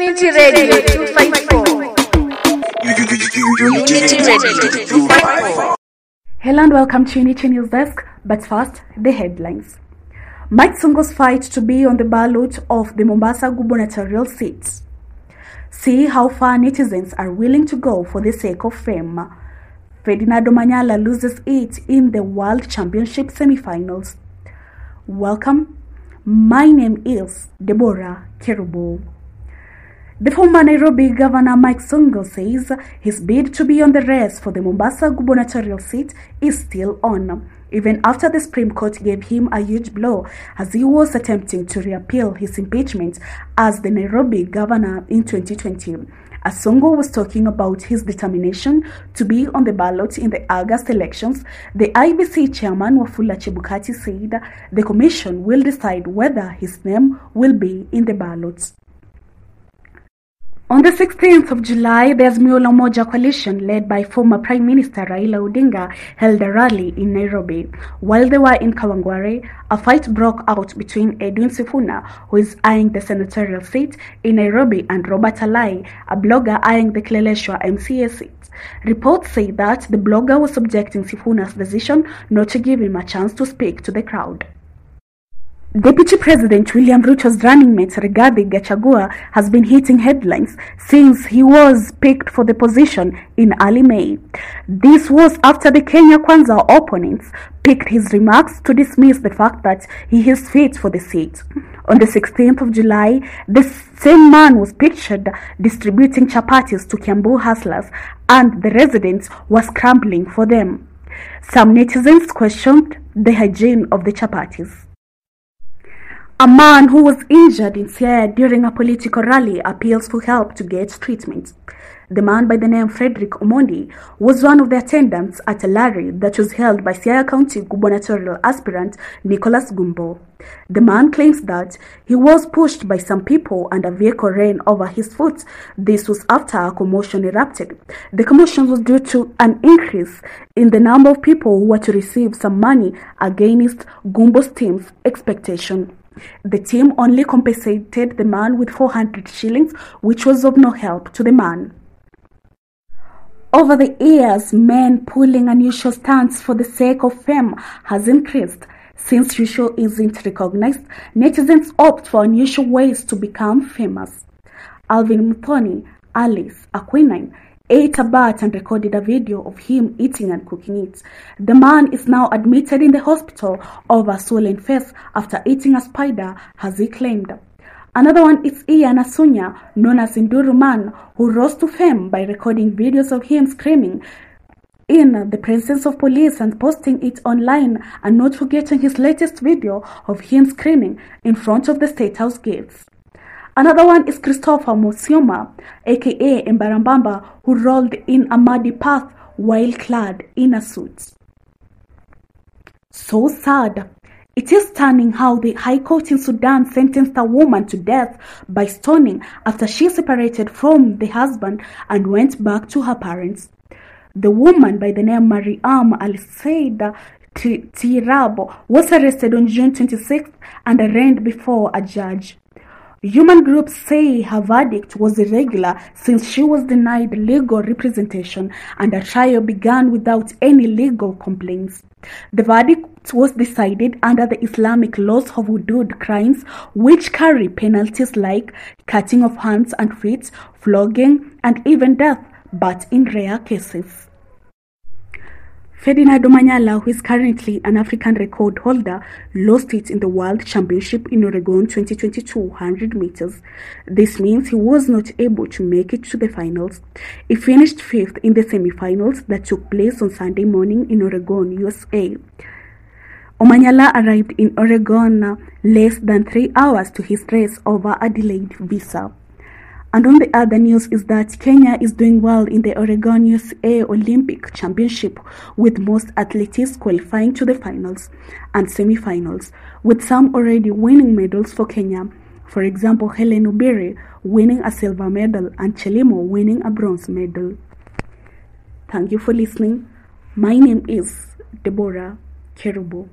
Unity Radio 254. Unity Radio 254. Hello and welcome to Unity News Desk, but first, the headlines. Mike Sonko's fight to be on the ballot of the Mombasa gubernatorial seat. See how far netizens are willing to go for the sake of fame. Ferdinand Omanyala loses it in the World Championship semi-finals. Welcome. My name is Deborah Kerubo. The former Nairobi Governor Mike Sonko says his bid to be on the race for the Mombasa gubernatorial seat is still on, even after the Supreme Court gave him a huge blow as he was attempting to reappeal his impeachment as the Nairobi governor in 2020. As Sonko was talking about his determination to be on the ballot in the August elections, the IEBC chairman Wafula Chebukati said the commission will decide whether his name will be in the ballot. On the 16th of July, the Azimio la Umoja coalition led by former Prime Minister Raila Odinga held a rally in Nairobi. While they were in Kawangware, a fight broke out between Edwin Sifuna, who is eyeing the senatorial seat in Nairobi, and Robert Alai, a blogger eyeing the Kileleshwa MCA seat. Reports say that the blogger was subjecting Sifuna's decision not to give him a chance to speak to the crowd. Deputy President William Ruto's running mate Rigathi Gachagua has been hitting headlines since he was picked for the position in early May. This was after the Kenya Kwanza opponents picked his remarks to dismiss the fact that he is fit for the seat. On the 16th of July, the same man was pictured distributing chapatis to Kiambu hustlers and the residents were scrambling for them. Some netizens questioned the hygiene of the chapatis. A man who was injured in Siaya during a political rally appeals for help to get treatment. The man by the name Frederick Omondi was one of the attendants at a rally that was held by Siaya County gubernatorial aspirant Nicholas Gumbo. The man claims that he was pushed by some people and a vehicle ran over his foot. This was after a commotion erupted. The commotion was due to an increase in the number of people who were to receive some money against Gumbo's team's expectation. The team only compensated the man with 400 shillings, which was of no help to the man. Over the years, men pulling unusual stunts for the sake of fame has increased. Since usual isn't recognized, netizens opt for unusual ways to become famous. Alvin Muthoni, Alice, a quinine, ate a bat and recorded a video of him eating and cooking it. The man is now admitted in the hospital over a swollen face after eating a spider, as he claimed. Another one is Ian Asunya, known as Induru Man, who rose to fame by recording videos of him screaming in the presence of police and posting it online, and not forgetting his latest video of him screaming in front of the State House gates. Another one is Christopher Musioma, aka Mbarambamba, who rolled in a muddy path while clad in a suit. So sad. It is stunning how the High Court in Sudan sentenced a woman to death by stoning after she separated from the husband and went back to her parents. The woman by the name Mariam Al Saida Tirabo was arrested on June 26th and arraigned before a judge. Human groups say her verdict was irregular since she was denied legal representation and her trial began without any legal complaints. The verdict was decided under the Islamic laws of hudud crimes, which carry penalties like cutting of hands and feet, flogging, and even death, but in rare cases. Ferdinand Omanyala, who is currently an African record holder, lost it in the World Championship in Oregon 2022 100 meters. This means he was not able to make it to the finals. He finished fifth in the semi-finals that took place on Sunday morning in Oregon, USA. Omanyala arrived in Oregon less than three hours to his race over a delayed visa. And on the other news is that Kenya is doing well in the Oregon USA Olympic Championship with most athletes qualifying to the finals and semi-finals, with some already winning medals for Kenya. For example, Helen Obiri winning a silver medal and Chelimo winning a bronze medal. Thank you for listening. My name is Deborah Kerubo.